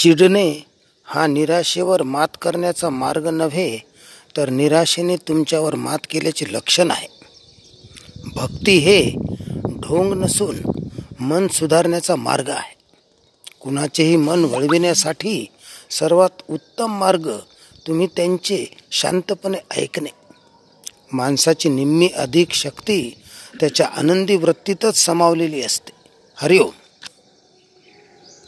चिडणे हा निराशेवर मात करण्याचा मार्ग नव्हे तर निराशेने तुमच्यावर मात केल्याचे लक्षण आहे. भक्ती हे ढोंग नसून मन सुधारण्याचा मार्ग आहे. कुणाचेही मन वळविण्यासाठी सर्वात उत्तम मार्ग तुम्ही त्यांचे शांतपणे ऐकणे. माणसाची निम्मी अधिक शक्ती त्याच्या आनंदी वृत्तीतच समावलेली असते. हरिओम.